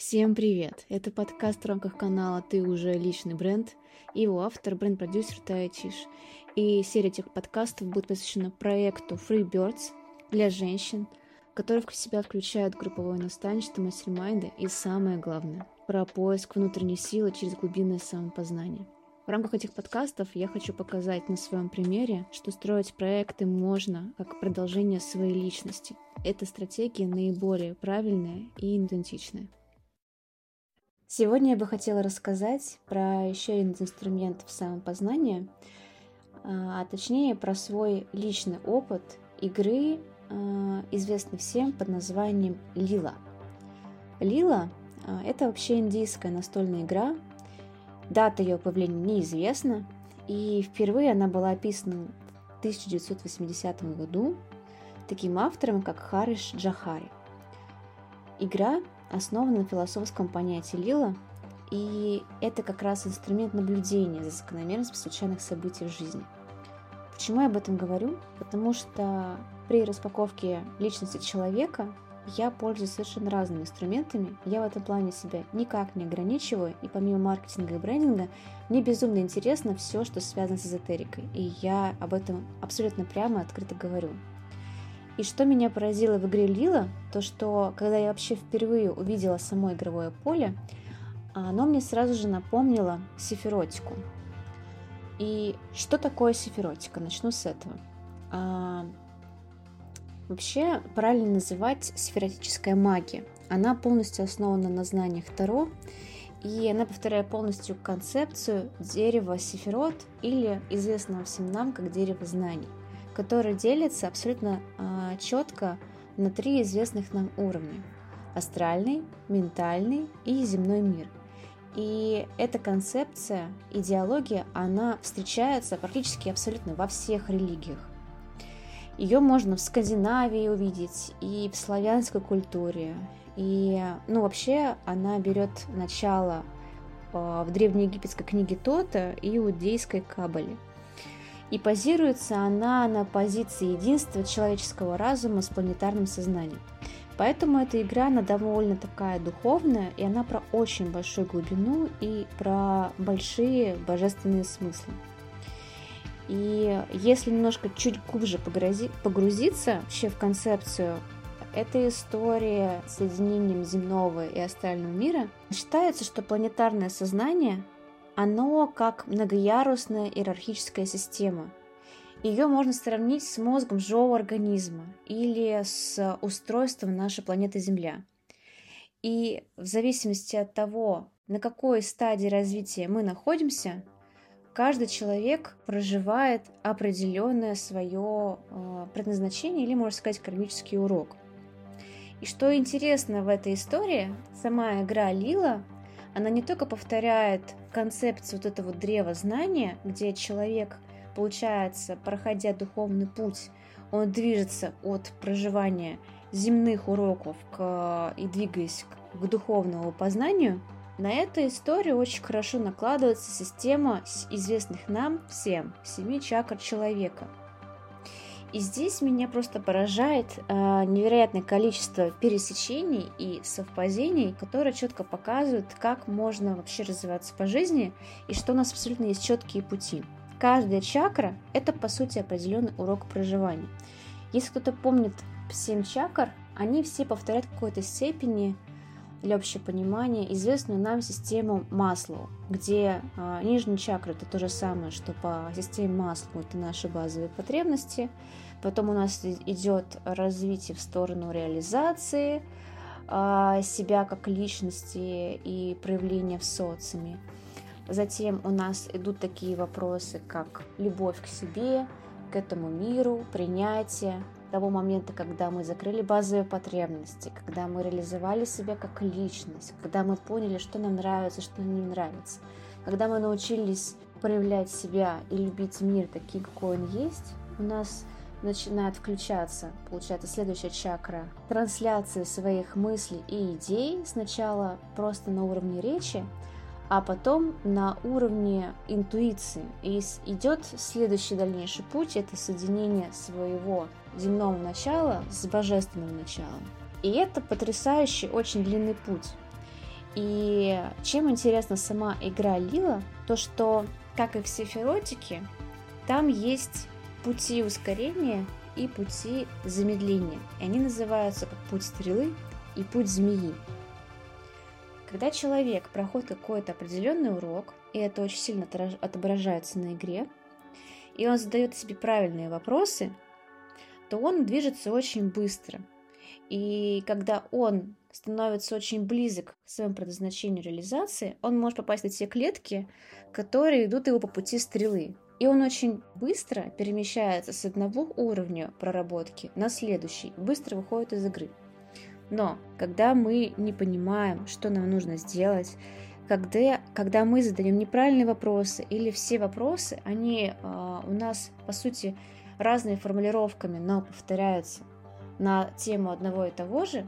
Всем привет! Это подкаст в рамках канала «Ты уже личный бренд» и его автор, бренд-продюсер Тая Чиш. И серия этих подкастов будет посвящена проекту Free Birds для женщин, который в себя включает групповое наставничество, мастер-майнды и самое главное – про поиск внутренней силы через глубинное самопознание. В рамках этих подкастов я хочу показать на своем примере, что строить проекты можно как продолжение своей личности. Эта стратегия наиболее правильная и идентичная. Сегодня я бы хотела рассказать про еще один инструмент в самопознании, а, а точнее про свой личный опыт игры, а, известный всем под названием Лила. Лила а, – это вообще индийская настольная игра. Дата ее появления неизвестна, и впервые она была описана в 1980 году таким автором, как Хариш Джахари. Игра основана на философском понятии Лила, и это как раз инструмент наблюдения за закономерностью случайных событий в жизни. Почему я об этом говорю? Потому что при распаковке личности человека я пользуюсь совершенно разными инструментами. Я в этом плане себя никак не ограничиваю, и помимо маркетинга и брендинга, мне безумно интересно все, что связано с эзотерикой, и я об этом абсолютно прямо и открыто говорю. И что меня поразило в игре Лила, то что когда я вообще впервые увидела само игровое поле, оно мне сразу же напомнило сиферотику. И что такое сиферотика? Начну с этого. А, вообще правильно называть сферотическая магия. Она полностью основана на знаниях Таро, и она повторяет полностью концепцию дерева сиферот или известного всем нам как дерево знаний который делится абсолютно а, четко на три известных нам уровня – астральный, ментальный и земной мир. И эта концепция, идеология, она встречается практически абсолютно во всех религиях. Ее можно в Скандинавии увидеть и в славянской культуре. И, ну, вообще она берет начало а, в древнеегипетской книге Тота и иудейской Кабале – и базируется она на позиции единства человеческого разума с планетарным сознанием. Поэтому эта игра, она довольно такая духовная, и она про очень большую глубину и про большие божественные смыслы. И если немножко чуть глубже погрузиться вообще в концепцию этой истории соединением земного и астрального мира, считается, что планетарное сознание оно как многоярусная иерархическая система. Ее можно сравнить с мозгом живого организма или с устройством нашей планеты Земля. И в зависимости от того, на какой стадии развития мы находимся, каждый человек проживает определенное свое э, предназначение или, можно сказать, кармический урок. И что интересно в этой истории, сама игра Лила – она не только повторяет концепцию вот этого древа знания, где человек, получается, проходя духовный путь, он движется от проживания земных уроков к, и двигаясь к, к духовному познанию, на эту историю очень хорошо накладывается система известных нам всем семи чакр человека – и здесь меня просто поражает э, невероятное количество пересечений и совпадений, которые четко показывают, как можно вообще развиваться по жизни и что у нас абсолютно есть четкие пути. Каждая чакра – это, по сути, определенный урок проживания. Если кто-то помнит семь чакр, они все повторяют в какой-то степени для общего понимания известную нам систему Маслоу, где а, нижние чакры это то же самое, что по системе Маслоу это наши базовые потребности. Потом у нас идет развитие в сторону реализации а, себя как личности и проявления в социуме. Затем у нас идут такие вопросы, как любовь к себе, к этому миру, принятие, того момента, когда мы закрыли базовые потребности, когда мы реализовали себя как личность, когда мы поняли, что нам нравится, что не нравится, когда мы научились проявлять себя и любить мир таким, какой он есть, у нас начинает включаться, получается, следующая чакра трансляции своих мыслей и идей сначала просто на уровне речи, а потом на уровне интуиции. И идет следующий дальнейший путь, это соединение своего земного начала с божественным началом. И это потрясающий, очень длинный путь. И чем интересна сама игра Лила, то что, как и все феротики, там есть пути ускорения и пути замедления. И они называются как путь стрелы и путь змеи. Когда человек проходит какой-то определенный урок, и это очень сильно отображается на игре, и он задает себе правильные вопросы, то он движется очень быстро. И когда он становится очень близок к своему предназначению реализации, он может попасть на те клетки, которые идут его по пути стрелы. И он очень быстро перемещается с одного уровня проработки на следующий, быстро выходит из игры. Но когда мы не понимаем, что нам нужно сделать, когда, когда мы задаем неправильные вопросы или все вопросы, они э, у нас, по сути, разными формулировками, но повторяются на тему одного и того же,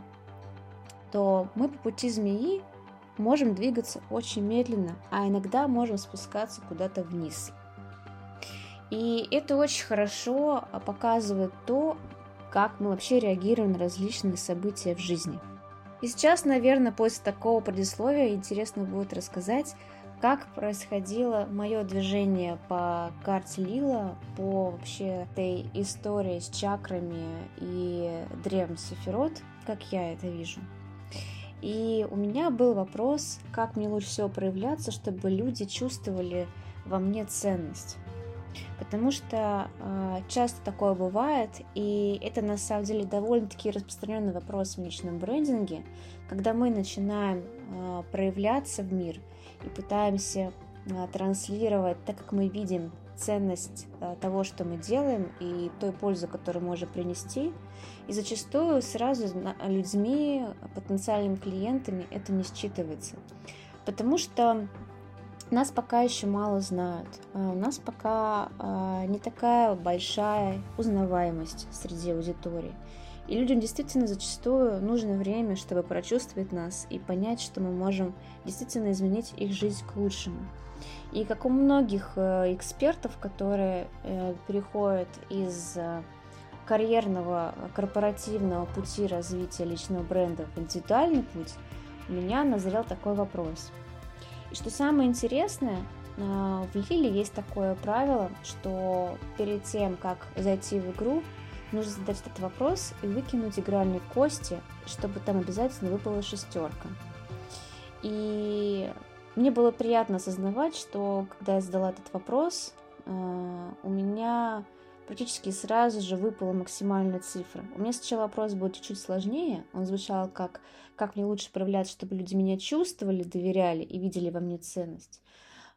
то мы по пути змеи можем двигаться очень медленно, а иногда можем спускаться куда-то вниз. И это очень хорошо показывает то, как мы вообще реагируем на различные события в жизни. И сейчас, наверное, после такого предисловия интересно будет рассказать, как происходило мое движение по карте Лила, по вообще этой истории с чакрами и древом Сефирот, как я это вижу. И у меня был вопрос, как мне лучше всего проявляться, чтобы люди чувствовали во мне ценность. Потому что э, часто такое бывает, и это на самом деле довольно-таки распространенный вопрос в личном брендинге, когда мы начинаем э, проявляться в мир – и пытаемся а, транслировать, так как мы видим ценность а, того, что мы делаем, и той пользы, которую можем принести. И зачастую сразу людьми, потенциальными клиентами это не считывается. Потому что нас пока еще мало знают. А у нас пока не такая большая узнаваемость среди аудитории. И людям действительно зачастую нужно время, чтобы прочувствовать нас и понять, что мы можем действительно изменить их жизнь к лучшему. И как у многих э, экспертов, которые э, переходят из э, карьерного, корпоративного пути развития личного бренда в индивидуальный путь, у меня назрел такой вопрос. И что самое интересное, в Лиле есть такое правило, что перед тем, как зайти в игру, нужно задать этот вопрос и выкинуть игральные кости, чтобы там обязательно выпала шестерка. И мне было приятно осознавать, что когда я задала этот вопрос, э, у меня практически сразу же выпала максимальная цифра. У меня сначала вопрос был чуть-чуть сложнее. Он звучал как «Как мне лучше проявляться, чтобы люди меня чувствовали, доверяли и видели во мне ценность?»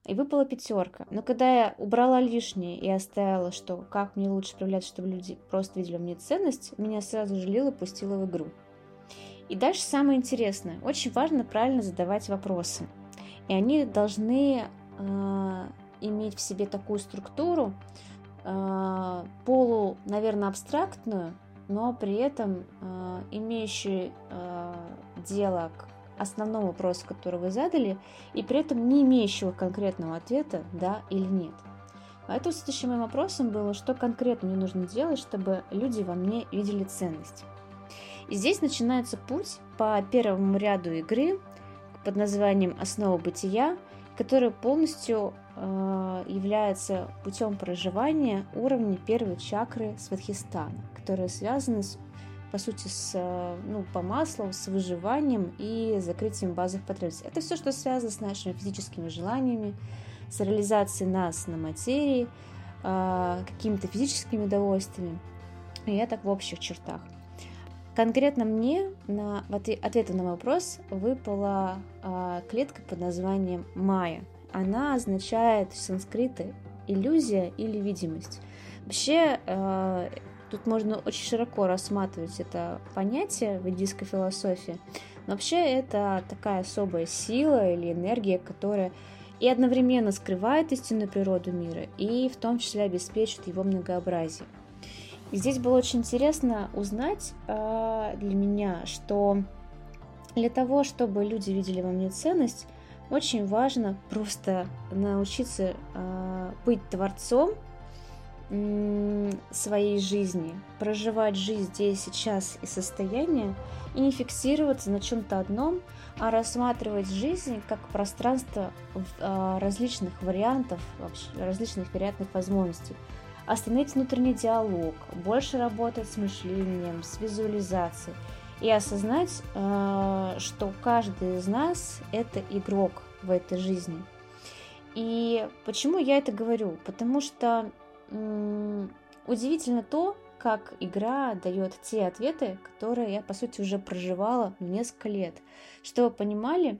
и выпала пятерка. Но когда я убрала лишнее и оставила, что как мне лучше проявлять, чтобы люди просто видели мне ценность, меня сразу же Лила пустила в игру. И дальше самое интересное. Очень важно правильно задавать вопросы. И они должны э, иметь в себе такую структуру, полу, наверное, абстрактную, но при этом э, имеющую э, дело к основного вопроса, который вы задали, и при этом не имеющего конкретного ответа «да» или «нет». Поэтому следующим моим вопросом было, что конкретно мне нужно делать, чтобы люди во мне видели ценность. И здесь начинается путь по первому ряду игры под названием «Основа бытия», который полностью э, является путем проживания уровня первой чакры Сватхистана, которая связана с по сути, с, э, ну, по маслу, с выживанием и закрытием базовых потребностей. Это все, что связано с нашими физическими желаниями, с реализацией нас на материи, э, какими-то физическими удовольствиями. И я так в общих чертах. Конкретно мне на ответ на вопрос выпала э, клетка под названием Майя. Она означает в иллюзия или видимость. Вообще Тут можно очень широко рассматривать это понятие в индийской философии. Но вообще это такая особая сила или энергия, которая и одновременно скрывает истинную природу мира, и в том числе обеспечивает его многообразие. И здесь было очень интересно узнать э, для меня, что для того, чтобы люди видели во мне ценность, очень важно просто научиться э, быть творцом своей жизни, проживать жизнь здесь, сейчас и состояние, и не фиксироваться на чем-то одном, а рассматривать жизнь как пространство а, различных вариантов, различных вероятных возможностей. Остановить внутренний диалог, больше работать с мышлением, с визуализацией и осознать, а, что каждый из нас это игрок в этой жизни. И почему я это говорю? Потому что удивительно то, как игра дает те ответы, которые я, по сути, уже проживала несколько лет. Что вы понимали,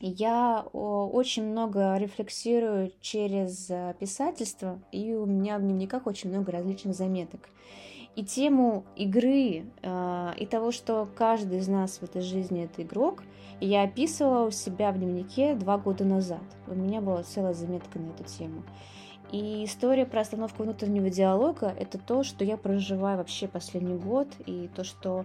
я очень много рефлексирую через э, писательство, и у меня в дневниках очень много различных заметок. И тему игры, э, и того, что каждый из нас в этой жизни это игрок, я описывала у себя в дневнике два года назад. У меня была целая заметка на эту тему. И история про остановку внутреннего диалога – это то, что я проживаю вообще последний год, и то, что,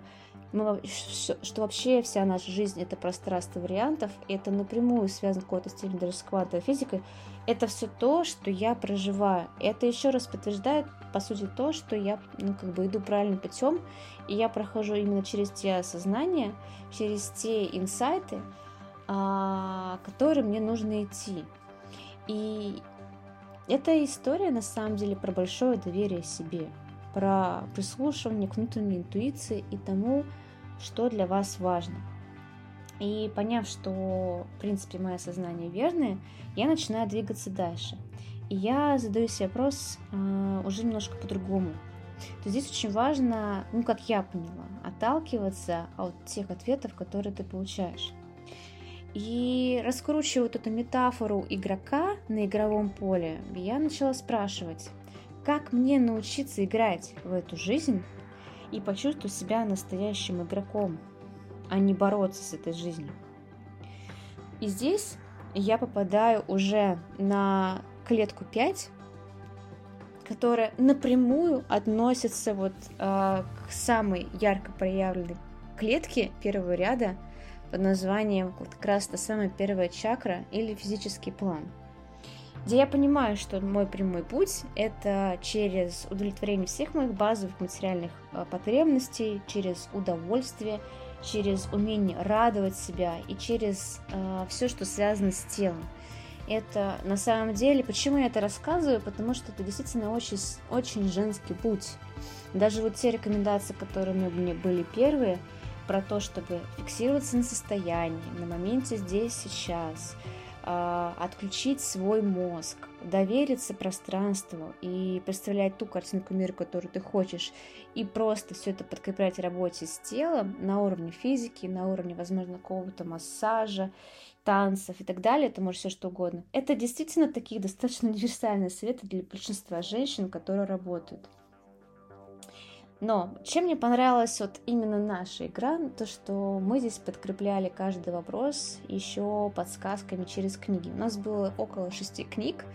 мы, что вообще вся наша жизнь – это пространство вариантов, и это напрямую связано в какой-то с квантовой физикой. Это все то, что я проживаю. Это еще раз подтверждает, по сути, то, что я ну, как бы иду правильным путем, и я прохожу именно через те осознания, через те инсайты, а, которые мне нужно идти. И эта история на самом деле про большое доверие себе, про прислушивание к внутренней интуиции и тому, что для вас важно. И поняв, что, в принципе, мое сознание верное, я начинаю двигаться дальше. И я задаю себе вопрос э, уже немножко по-другому. То здесь очень важно, ну, как я поняла, отталкиваться от тех ответов, которые ты получаешь. И раскручивая вот эту метафору игрока на игровом поле, я начала спрашивать, как мне научиться играть в эту жизнь и почувствовать себя настоящим игроком, а не бороться с этой жизнью. И здесь я попадаю уже на клетку 5, которая напрямую относится вот э, к самой ярко проявленной клетке первого ряда – под названием как раз та самая первая чакра или физический план, где я понимаю, что мой прямой путь – это через удовлетворение всех моих базовых материальных а, потребностей, через удовольствие, через умение радовать себя и через э, все, что связано с телом. Это на самом деле, почему я это рассказываю, потому что это действительно очень, очень женский путь. Даже вот те рекомендации, которые у меня были первые – про то, чтобы фиксироваться на состоянии, на моменте здесь, сейчас, отключить свой мозг, довериться пространству и представлять ту картинку мира, которую ты хочешь, и просто все это подкреплять работе с телом на уровне физики, на уровне, возможно, какого-то массажа, танцев и так далее, это может все что угодно. Это действительно такие достаточно универсальные советы для большинства женщин, которые работают. Но чем мне понравилась вот именно наша игра, то что мы здесь подкрепляли каждый вопрос еще подсказками через книги. У нас было около шести книг,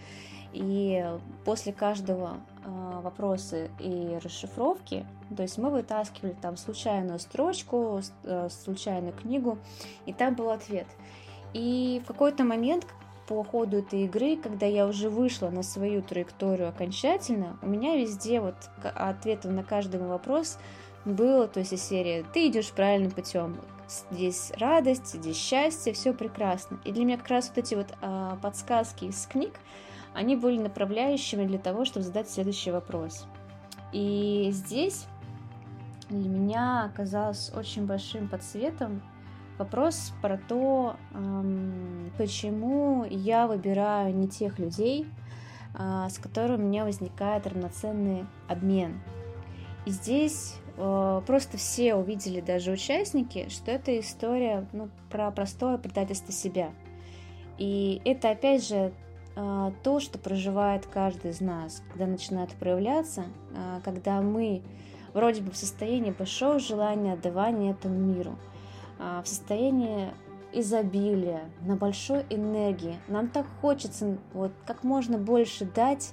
и после каждого э, вопроса и расшифровки, то есть мы вытаскивали там случайную строчку, э, случайную книгу, и там был ответ. И в какой-то момент, по ходу этой игры, когда я уже вышла на свою траекторию окончательно, у меня везде вот ответом на каждый вопрос было, то есть из серии «Ты идешь правильным путем», здесь радость, здесь счастье, все прекрасно. И для меня как раз вот эти вот а, подсказки из книг, они были направляющими для того, чтобы задать следующий вопрос. И здесь для меня оказалось очень большим подсветом Вопрос про то, почему я выбираю не тех людей, а, с которыми у меня возникает равноценный обмен. И здесь э, просто все увидели, даже участники, что это история ну, про простое предательство себя. И это, опять же, э, то, что проживает каждый из нас, когда начинает проявляться, э, когда мы вроде бы в состоянии большого желания отдавания этому миру – а, в состоянии изобилия, на большой энергии. Нам так хочется вот как можно больше дать,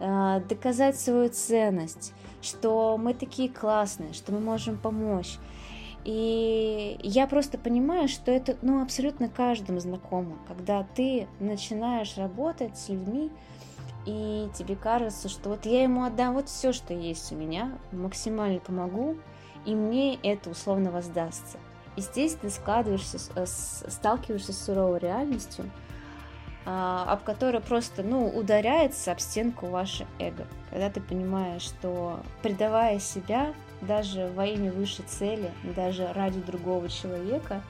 а, доказать свою ценность, что мы такие классные, что мы можем помочь. И я просто понимаю, что это ну, абсолютно каждому знакомо, когда ты начинаешь работать с людьми, и тебе кажется, что вот я ему отдам вот все, что есть у меня, максимально помогу, и мне это условно воздастся. И здесь ты складываешься, э, сталкиваешься с суровой реальностью, а, об которой просто, ну, ударяется об стенку ваше эго. Когда ты понимаешь, что предавая себя даже во имя высшей цели, даже ради другого человека,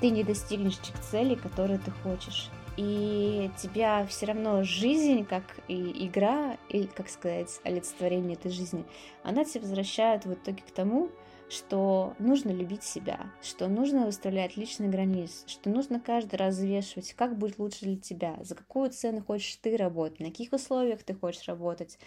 ты не достигнешь тех целей, которые ты хочешь и тебя все равно жизнь, как и игра, и, как сказать, олицетворение этой жизни, она тебя возвращает в итоге к тому, что нужно любить себя, что нужно выставлять личные границы, что нужно каждый раз взвешивать, как будет лучше для тебя, за какую цену хочешь ты работать, на каких условиях ты хочешь работать,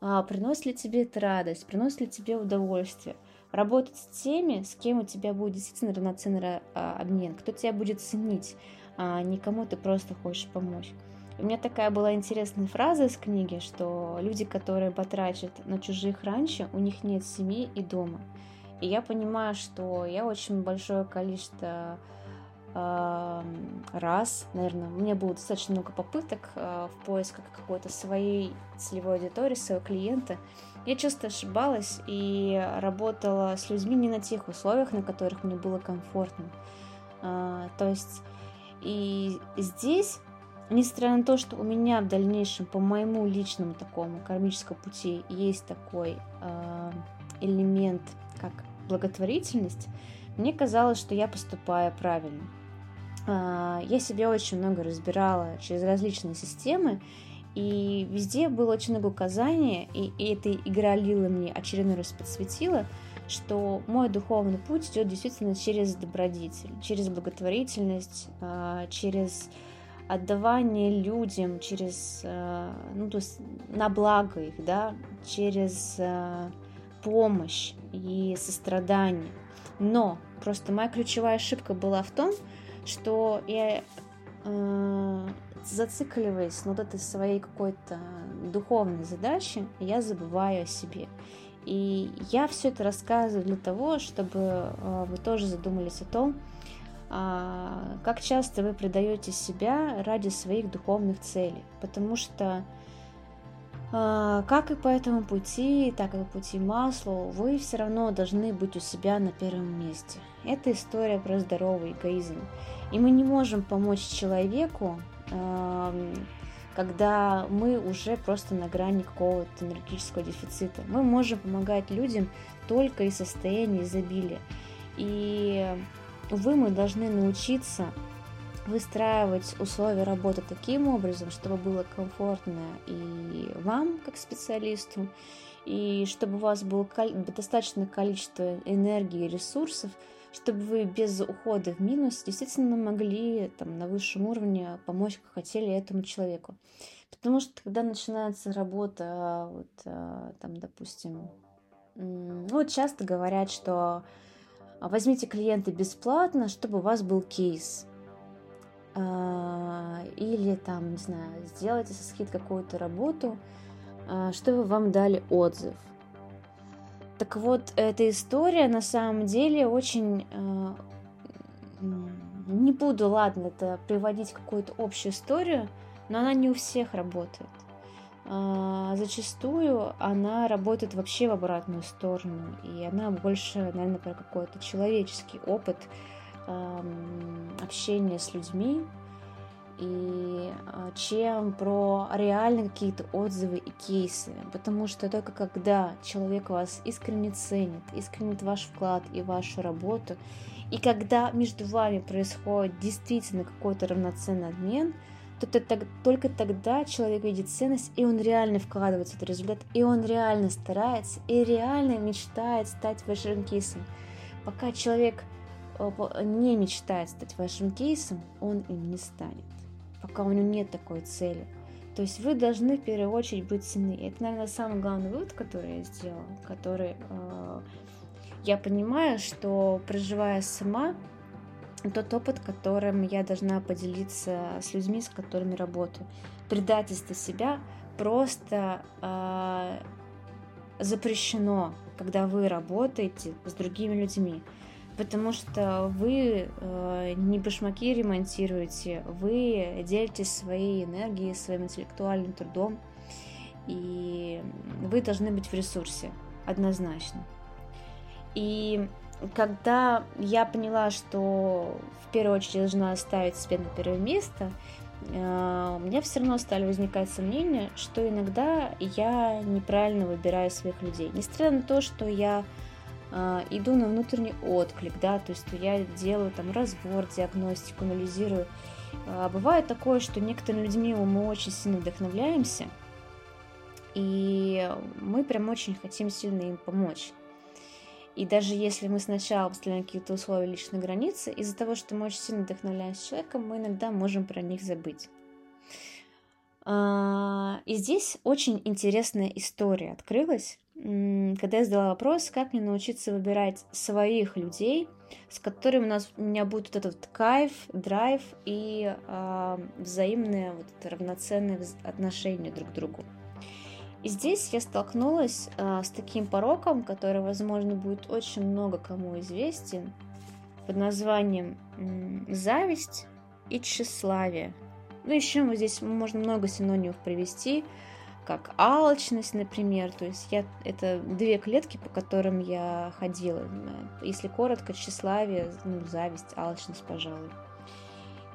а, приносит ли тебе это радость, приносит ли тебе удовольствие. Работать с теми, с кем у тебя будет действительно равноценный а, обмен, кто тебя будет ценить, а никому ты просто хочешь помочь. У меня такая была интересная фраза из книги, что люди, которые потрачат на чужих раньше, у них нет семьи и дома. И я понимаю, что я очень большое количество э, раз, наверное, у меня было достаточно много попыток э, в поисках какой-то своей целевой аудитории, своего клиента. Я часто ошибалась и работала с людьми не на тех условиях, на которых мне было комфортно. Э, то есть и здесь, несмотря на то, что у меня в дальнейшем по моему личному такому кармическому пути есть такой элемент, как благотворительность, мне казалось, что я поступаю правильно. Э, я себя очень много разбирала через различные системы, и везде было очень много указаний, и, и эта игра лила мне очередной раз подсветила, что мой духовный путь идет действительно через добродетель, через благотворительность, а, через отдавание людям, через, а, ну, то есть на благо их, да, через а, помощь и сострадание. Но просто моя ключевая ошибка была в том, что я зацикливаясь на вот этой своей какой-то духовной задаче, я забываю о себе. И я все это рассказываю для того, чтобы э, вы тоже задумались о том, а, как часто вы предаете себя ради своих духовных целей. Потому что как и по этому пути, так и по пути Маслоу, вы все равно должны быть у себя на первом месте. Это история про здоровый эгоизм. И мы не можем помочь человеку когда мы уже просто на грани какого-то энергетического дефицита. Мы можем помогать людям только из состояния изобилия. И, увы, мы должны научиться выстраивать условия работы таким образом, чтобы было комфортно и вам, как специалисту, и чтобы у вас было достаточное количество энергии и ресурсов, чтобы вы без ухода в минус действительно могли там, на высшем уровне помочь, как хотели этому человеку. Потому что когда начинается работа, вот, э, там, допустим, ну, часто говорят, что возьмите клиента бесплатно, чтобы у вас был кейс. А, или там, не знаю, сделайте со скид какую-то работу, а, чтобы вам дали отзыв. Так вот, эта история на самом деле очень... Э, не буду, ладно, это приводить какую-то общую историю, но она не у всех работает. А, зачастую она работает вообще в обратную сторону, и она больше, наверное, про какой-то человеческий опыт общения с людьми, и а, чем про реально какие-то отзывы и кейсы. Потому что только когда человек вас искренне ценит, искренне ваш вклад и вашу работу, и когда между вами происходит действительно какой-то равноценный обмен, то только тогда человек видит ценность, и он реально вкладывается в этот результат, и он реально старается, и реально мечтает стать вашим кейсом. Пока человек не мечтает стать вашим кейсом, он им не станет пока у него нет такой цели. То есть вы должны в первую очередь быть ценны. Это, наверное, самый главный вывод, который я сделала, который э, я понимаю, что проживая сама, тот опыт, которым я должна поделиться с людьми, с которыми работаю. Предательство себя просто э, запрещено, когда вы работаете с другими людьми потому что вы э, не башмаки ремонтируете, вы делитесь своей энергией, своим интеллектуальным трудом, и вы должны быть в ресурсе, однозначно. И когда я поняла, что в первую очередь должна ставить себя на первое место, э, у меня все равно стали возникать сомнения, что иногда я неправильно выбираю своих людей. Несмотря на то, что я иду на внутренний отклик, да, то есть я делаю там разбор, диагностику, анализирую. А бывает такое, что некоторыми людьми мы очень сильно вдохновляемся, и мы прям очень хотим сильно им помочь. И даже если мы сначала поставляем какие-то условия личной границы, из-за того, что мы очень сильно вдохновляемся человеком, мы иногда можем про них забыть. А, и здесь очень интересная история открылась, когда я задала вопрос, как мне научиться выбирать своих людей, с которыми у нас у меня будет вот этот кайф, драйв и э, взаимное вот это равноценное отношение друг к другу. И здесь я столкнулась а, с таким пороком, который, возможно, будет очень много кому известен, под названием м, зависть и тщеславие. Ну, еще здесь можно много синонимов привести, как алчность, например. То есть я, это две клетки, по которым я ходила. Если коротко, тщеславие, ну, зависть, алчность, пожалуй.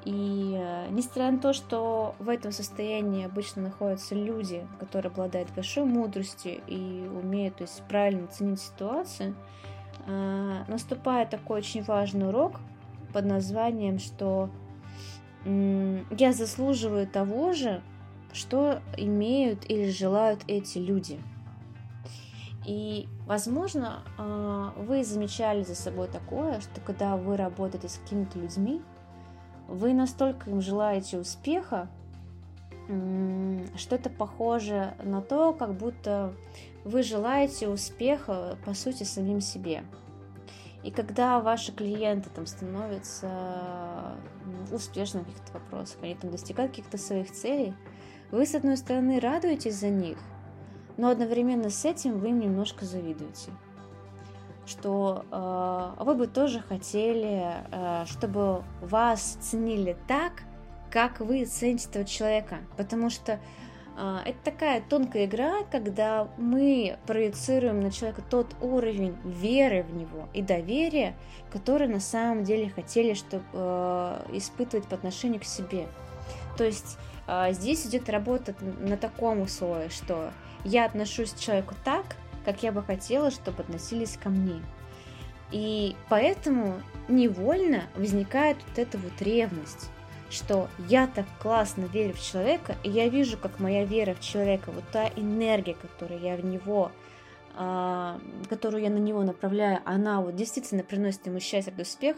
И э, несмотря на то, что в этом состоянии обычно находятся люди, которые обладают большой мудростью и умеют то есть, правильно ценить ситуацию, э, наступает такой очень важный урок под названием, что я заслуживаю того же, что имеют или желают эти люди. И, возможно, э, вы замечали за собой такое, что когда вы работаете с какими-то людьми, вы настолько им желаете успеха, что это похоже на то, как будто вы желаете успеха, по сути, самим себе. И когда ваши клиенты там становятся успешными в каких-то вопросах, они там достигают каких-то своих целей, вы, с одной стороны, радуетесь за них, но одновременно с этим вы им немножко завидуете что э, вы бы тоже хотели, э, чтобы вас ценили так, как вы цените этого человека. Потому что э, это такая тонкая игра, когда мы проецируем на человека тот уровень веры в него и доверия, который на самом деле хотели чтобы, э, испытывать по отношению к себе. То есть здесь идет работа на таком условии, что я отношусь к человеку так, как я бы хотела, чтобы относились ко мне. И поэтому невольно возникает вот эта вот ревность, что я так классно верю в человека, и я вижу, как моя вера в человека, вот та энергия, которую я в него, а, которую я на него направляю, она вот действительно приносит ему счастье успех,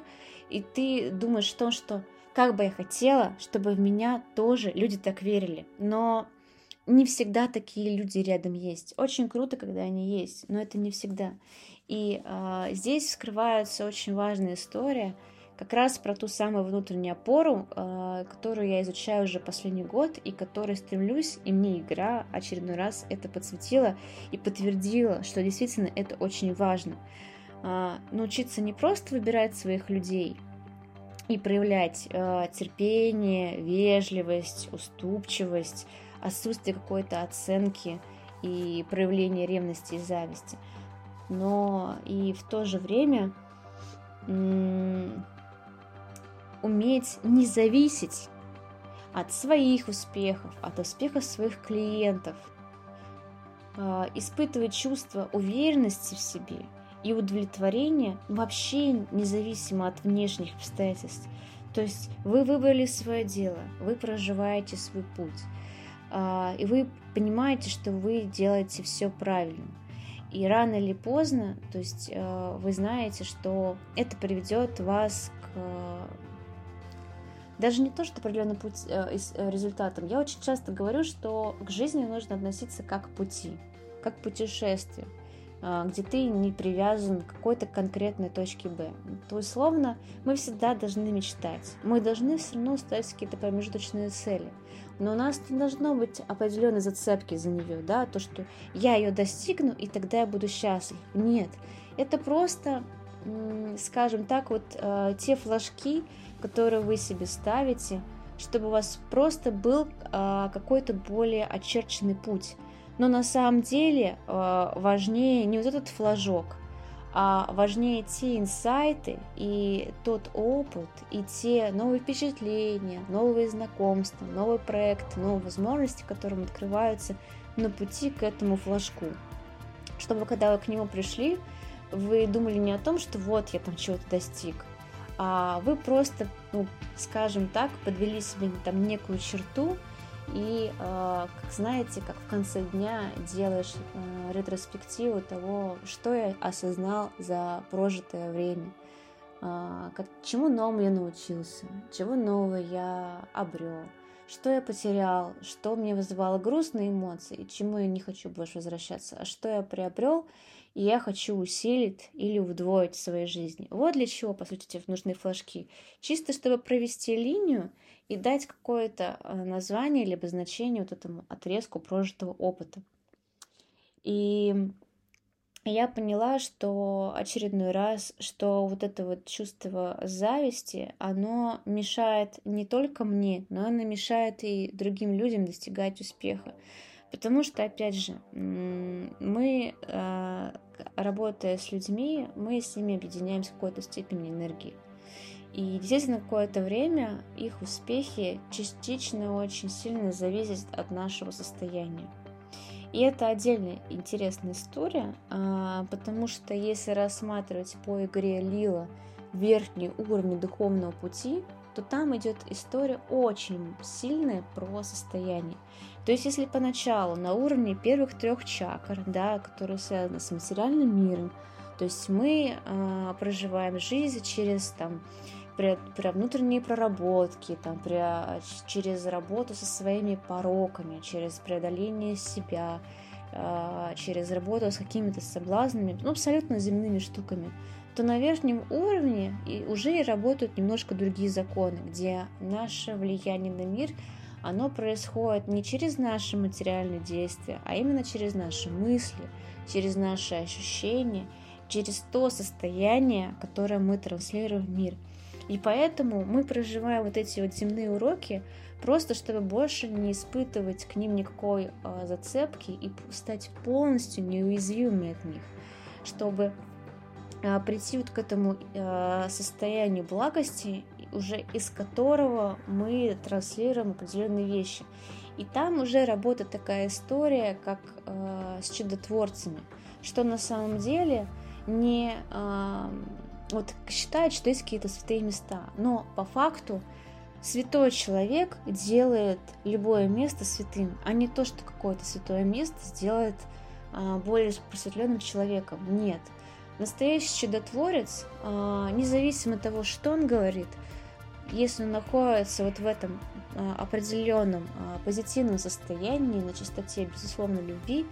и ты думаешь о том, что как бы я хотела, чтобы в меня тоже люди так верили, но не всегда такие люди рядом есть. Очень круто, когда они есть, но это не всегда. И э, здесь вскрывается очень важная история, как раз про ту самую внутреннюю опору, э, которую я изучаю уже последний год и которой стремлюсь, и мне игра очередной раз это подсветила и подтвердила, что действительно это очень важно. Э, научиться не просто выбирать своих людей, и проявлять э, терпение, вежливость, уступчивость, отсутствие какой-то оценки и проявление ревности и зависти. Но и в то же время уметь не зависеть от своих успехов, от успехов своих клиентов, а, испытывать чувство уверенности в себе и удовлетворения вообще независимо от внешних обстоятельств. То есть вы выбрали свое дело, вы проживаете свой путь, а, и вы понимаете, что вы делаете все правильно. И рано или поздно, то есть э, вы знаете, что это приведет вас к даже не то, что определенным путь, э, э, результатом. Я очень часто говорю, что к жизни нужно относиться как к пути, как к путешествию. А, где ты не привязан к какой-то конкретной точке Б. То есть, словно, мы всегда должны мечтать. Мы должны все равно ставить какие-то промежуточные цели. Но у нас не должно быть определенной зацепки за нее, да, то, что я ее достигну, и тогда я буду счастлив. Нет, это просто, скажем так, вот э, те флажки, которые вы себе ставите, чтобы у вас просто был э, какой-то более очерченный путь Но на самом деле э, важнее не вот этот флажок, а важнее те инсайты и тот опыт, и те новые впечатления, новые знакомства, новые проекты, новые возможности, которым открываются на пути к этому флажку. Чтобы когда вы к нему пришли, вы думали не о том, что вот я там чего-то достиг, а вы просто, ну, скажем так, подвели себе там некую черту, и, э, как знаете, как в конце дня делаешь э, ретроспективу того, что я осознал за прожитое время, э, как, чему новому я научился, чего нового я обрел, что я потерял, что мне вызывало грустные эмоции, чему я не хочу больше возвращаться, а что я приобрел, и я хочу усилить или удвоить в своей жизни. Вот для чего, по сути, нужны флажки. Чисто, чтобы провести линию и дать какое-то э, название либо значение вот этому отрезку прожитого опыта. И я поняла, что очередной раз, что вот это вот чувство зависти, оно мешает не только мне, но оно мешает и другим людям достигать успеха. Потому что, опять же, мы, э, работая с людьми, мы с ними объединяемся в какой-то степени энергии. И действительно, какое-то время их успехи частично очень сильно зависят от нашего состояния. И это отдельная интересная история, а, потому что если рассматривать по игре Лила верхний уровень духовного пути, то там идет история очень сильная про состояние. То есть, если поначалу на уровне первых трех чакр, да, которые связаны с материальным миром, то есть мы э, проживаем жизнь через там при, внутренние проработки, там, при, через работу со своими пороками, через преодоление себя, э, через работу с какими-то соблазнами, ну, абсолютно земными штуками, то на верхнем уровне и уже и работают немножко другие законы, где наше влияние на мир, оно происходит не через наши материальные действия, а именно через наши мысли, через наши ощущения, через то состояние, которое мы транслируем в мир – и поэтому мы проживаем вот эти вот земные уроки просто, чтобы больше не испытывать к ним никакой э, зацепки и стать полностью неуязвимыми от них, чтобы прийти вот к этому э, состоянию благости, уже из которого мы транслируем определенные вещи. И там уже работает такая история, как э, с чудотворцами, что на самом деле не вот считают, что есть какие-то святые места, но по факту святой человек делает любое место святым, а не то, что какое-то святое место сделает а, более просветленным человеком. Нет. Настоящий чудотворец, а, независимо от того, что он говорит, если он находится вот в этом а, определенном позитивном состоянии, на чистоте, безусловно, любви,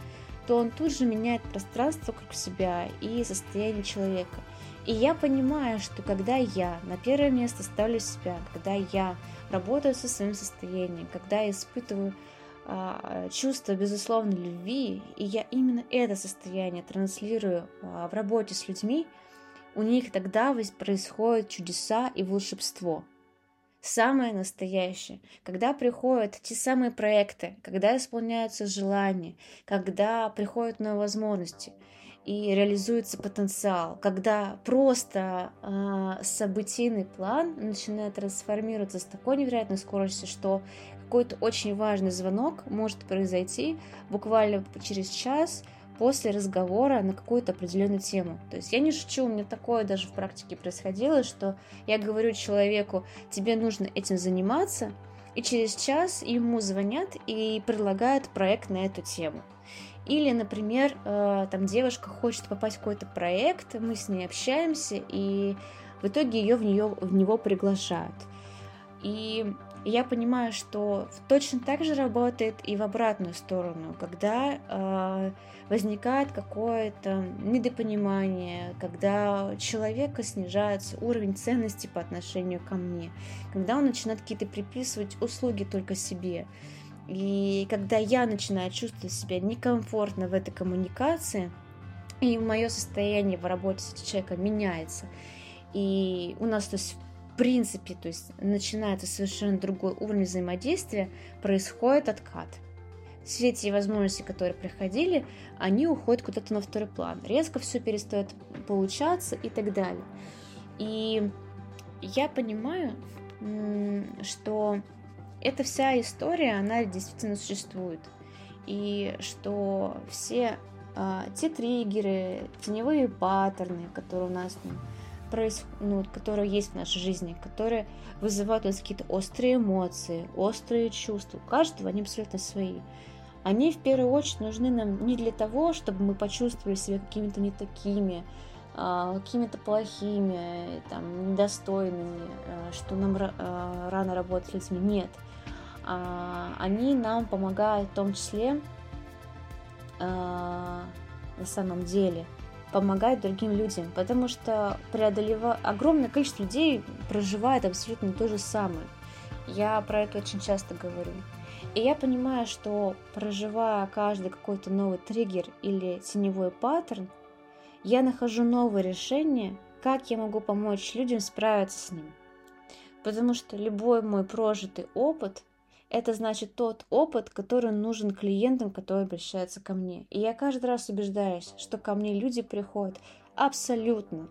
то он тут же меняет пространство вокруг себя и состояние человека. И я понимаю, что когда я на первое место ставлю себя, когда я работаю со своим состоянием, когда я испытываю а, чувство безусловной любви, и я именно это состояние транслирую а, в работе с людьми, у них тогда происходят чудеса и волшебство. Самое настоящее, когда приходят те самые проекты, когда исполняются желания, когда приходят новые возможности – и реализуется потенциал, когда просто э, событийный план начинает трансформироваться с такой невероятной скоростью, что какой-то очень важный звонок может произойти буквально через час после разговора на какую-то определенную тему. То есть я не шучу, у меня такое даже в практике происходило, что я говорю человеку, тебе нужно этим заниматься, и через час ему звонят и предлагают проект на эту тему. Или, например, э, там девушка хочет попасть в какой-то проект, мы с ней общаемся, и в итоге ее в, нее, в него приглашают. И я понимаю, что точно так же работает и в обратную сторону, когда э, возникает какое-то недопонимание, когда человека снижается уровень ценности по отношению ко мне, когда он начинает какие-то приписывать услуги только себе. И когда я начинаю чувствовать себя некомфортно в этой коммуникации, и мое состояние в работе с человеком меняется, и у нас, то есть, принципе, то есть начинается совершенно другой уровень взаимодействия, происходит откат. все эти возможности, которые приходили, они уходят куда-то на второй план. Резко все перестает получаться и так далее. И я понимаю, что эта вся история, она действительно существует. И что все а, те триггеры, теневые паттерны, которые у нас ну, проис... ну, которые есть в нашей жизни, которые вызывают у нас какие-то острые эмоции, острые чувства. У каждого они абсолютно свои. Они в первую очередь нужны нам не для того, чтобы мы почувствовали себя какими-то не такими, а, какими-то плохими, там, недостойными, а, что нам а, рано работать с людьми. Нет. Они нам помогают в том числе на самом деле помогать другим людям, потому что преодолевая огромное количество людей проживает абсолютно то же самое. Я про это очень часто говорю. И я понимаю, что проживая каждый какой-то новый триггер или теневой паттерн, я нахожу новое решение, как я могу помочь людям справиться с ним. Потому что любой мой прожитый опыт – это значит тот опыт, который нужен клиентам, которые обращаются ко мне. И я каждый раз убеждаюсь, что ко мне люди приходят абсолютно,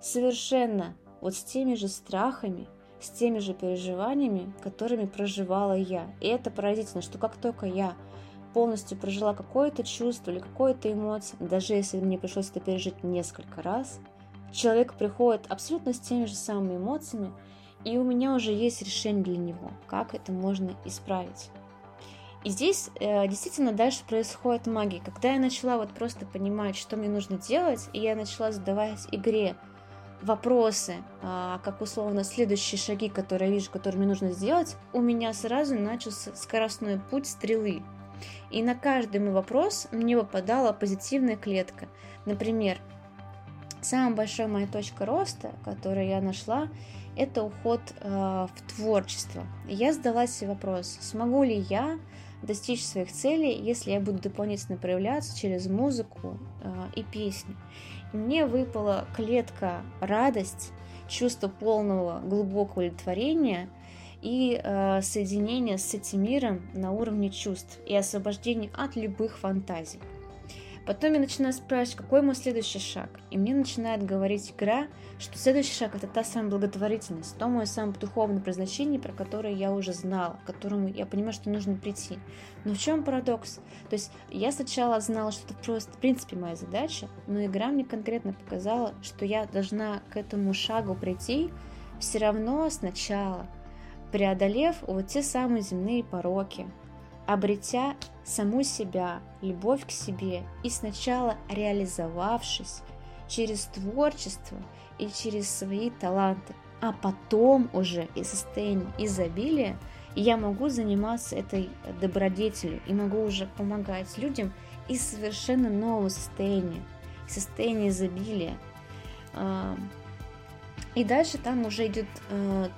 совершенно вот с теми же страхами, с теми же переживаниями, которыми проживала я. И это поразительно, что как только я полностью прожила какое-то чувство или какое-то эмоция, даже если мне пришлось это пережить несколько раз, человек приходит абсолютно с теми же самыми эмоциями, и у меня уже есть решение для него, как это можно исправить. И здесь э, действительно дальше происходит магия. Когда я начала вот просто понимать, что мне нужно делать, и я начала задавать игре вопросы, а, как условно следующие шаги, которые я вижу, которые мне нужно сделать, у меня сразу начался скоростной путь стрелы. И на каждый мой вопрос мне выпадала позитивная клетка. Например, самая большая моя точка роста, которую я нашла, это уход э, в творчество. Я задала себе вопрос, смогу ли я достичь своих целей, если я буду дополнительно проявляться через музыку э, и песни. Мне выпала клетка радость, чувство полного глубокого удовлетворения – и э, соединение с этим миром на уровне чувств и освобождение от любых фантазий. Потом я начинаю спрашивать, какой мой следующий шаг. И мне начинает говорить игра, что следующий шаг это та самая благотворительность, то мое самое духовное предназначение, про которое я уже знала, к которому я понимаю, что нужно прийти. Но в чем парадокс? То есть я сначала знала, что это просто, в принципе, моя задача, но игра мне конкретно показала, что я должна к этому шагу прийти все равно сначала, преодолев вот те самые земные пороки, обретя саму себя, любовь к себе и сначала реализовавшись через творчество и через свои таланты, а потом уже из состояния изобилия я могу заниматься этой добродетелью и могу уже помогать людям из совершенно нового состояния, состояния изобилия. И дальше там уже идет э,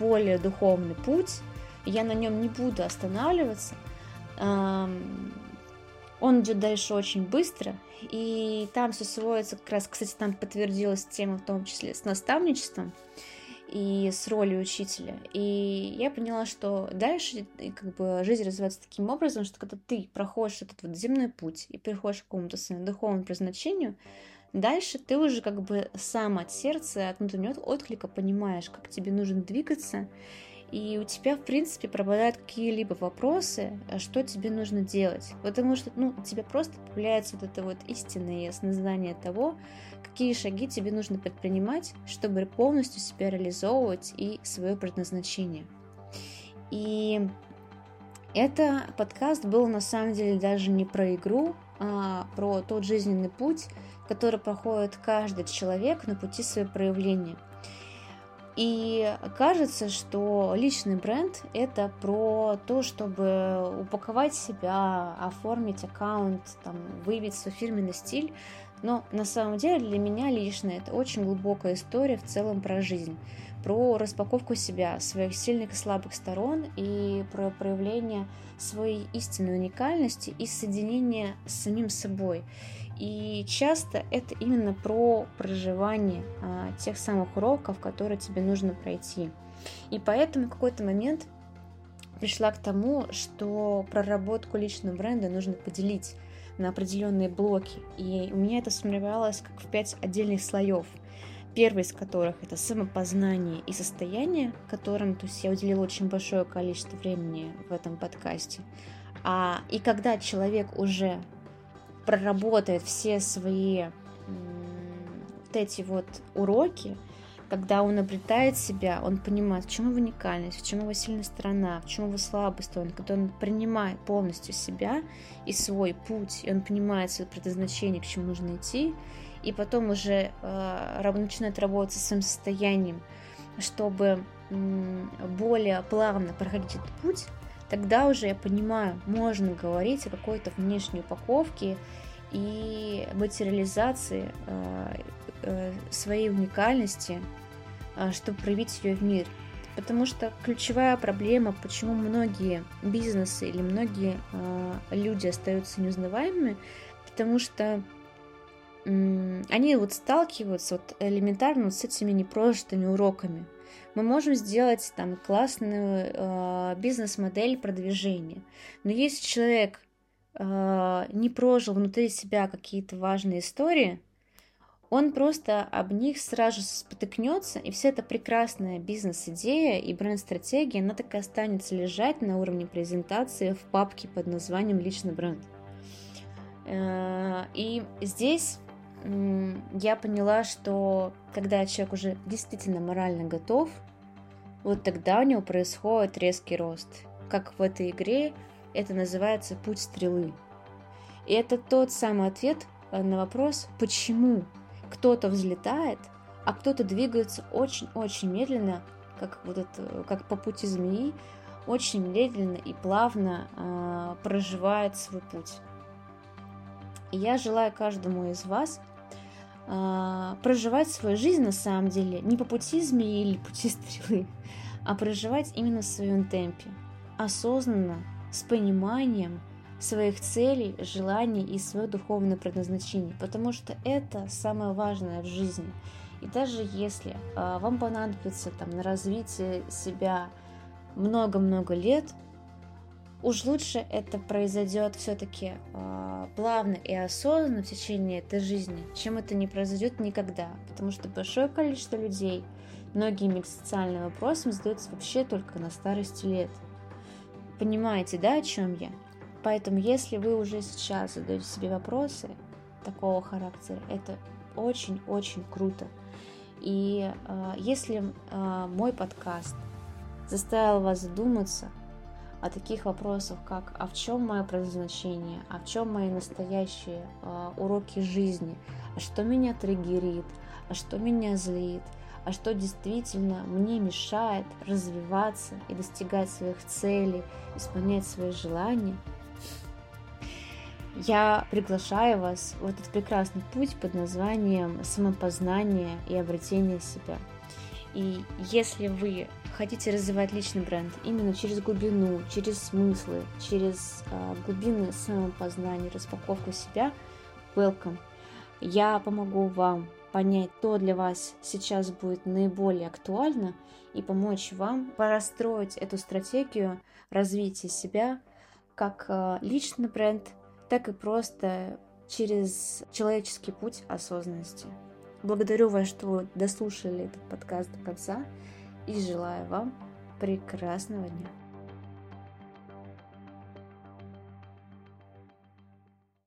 более духовный путь. Я на нем не буду останавливаться. Он идет дальше очень быстро, и там все сводится, как раз, кстати, там подтвердилась тема в том числе с наставничеством и с ролью учителя. И я поняла, что дальше как бы жизнь развивается таким образом, что когда ты проходишь этот вот земной путь и приходишь к какому-то своему духовному предназначению, Дальше ты уже как бы сам от сердца, от внутреннего отклика понимаешь, как тебе нужно двигаться, и у тебя, в принципе, пропадают какие-либо вопросы, а что тебе нужно делать. Потому что, ну, у тебя просто появляется вот это вот истинное ясное знание того, какие шаги тебе нужно предпринимать, чтобы полностью себя реализовывать и свое предназначение. И это подкаст был на самом деле даже не про игру, а про тот жизненный путь, который проходит каждый человек на пути своего проявления. И кажется, что личный бренд – это про то, чтобы упаковать себя, оформить аккаунт, там, выявить свой фирменный стиль. Но на самом деле для меня лично это очень глубокая история в целом про жизнь, про распаковку себя, своих сильных и слабых сторон и про проявление своей истинной уникальности и соединение с самим собой. И часто это именно про проживание а, тех самых уроков, которые тебе нужно пройти. И поэтому в какой-то момент пришла к тому, что проработку личного бренда нужно поделить на определенные блоки. И у меня это сформировалось как в пять отдельных слоев. Первый из которых это самопознание и состояние, которым то есть я уделила очень большое количество времени в этом подкасте. А, и когда человек уже проработает все свои вот эти вот уроки, когда он обретает себя, он понимает, в чем его уникальность, в чем его сильная сторона, в чем его слабость, он, когда он принимает полностью себя и свой путь, и он понимает свое предназначение, к чему нужно идти, и потом уже э, начинает работать со своим состоянием, чтобы э, более плавно проходить этот путь, тогда уже я понимаю, можно говорить о какой-то внешней упаковке и материализации э, э, своей уникальности, э, чтобы проявить ее в мир. Потому что ключевая проблема, почему многие бизнесы или многие люди остаются неузнаваемыми, потому что они вот сталкиваются вот элементарно вот с этими непрожитыми уроками. Мы можем сделать там классную э, бизнес-модель продвижения, но если человек э, не прожил внутри себя какие-то важные истории, он просто об них сразу спотыкнется, и вся эта прекрасная бизнес-идея и бренд-стратегия, она так и останется лежать на уровне презентации в папке под названием «Личный бренд». Э, и здесь я поняла, что когда человек уже действительно морально готов, вот тогда у него происходит резкий рост. Как в этой игре это называется путь стрелы. И это тот самый ответ э, на вопрос, почему кто-то взлетает, а кто-то двигается очень-очень медленно, как, вот это, как по пути змеи, очень медленно и плавно э, проживает свой путь. И я желаю каждому из вас э, проживать свою жизнь на самом деле не по пути змеи или пути стрелы, а проживать именно в своем темпе, осознанно, с пониманием своих целей, желаний и свое духовное предназначение, потому что это самое важное в жизни. И даже если э, вам понадобится там, на развитие себя много-много лет, уж лучше это произойдет все-таки э, а, плавно и осознанно в течение этой жизни, чем это не произойдет никогда. Потому что большое количество людей многими социальными вопросами задаются вообще только на старости лет. Понимаете, да, о чем я? Поэтому, если вы уже сейчас задаете себе вопросы такого характера, это очень-очень круто. И э, если э, мой подкаст заставил вас задуматься о таких вопросах, как а в чем мое предназначение, а в чем мои настоящие э, уроки жизни, а что меня триггерит, а что меня злит, а что действительно мне мешает развиваться и достигать своих целей, исполнять свои желания – я приглашаю вас в этот прекрасный путь под названием самопознание и обретение себя. И если вы хотите развивать личный бренд именно через глубину, через смыслы, через э, глубины самопознания, распаковку себя, welcome. Я помогу вам понять, что для вас сейчас будет наиболее актуально и помочь вам простроить эту стратегию развития себя как э, личный бренд, так и просто через человеческий путь осознанности. Благодарю вас, что дослушали этот подкаст до конца и желаю вам прекрасного дня.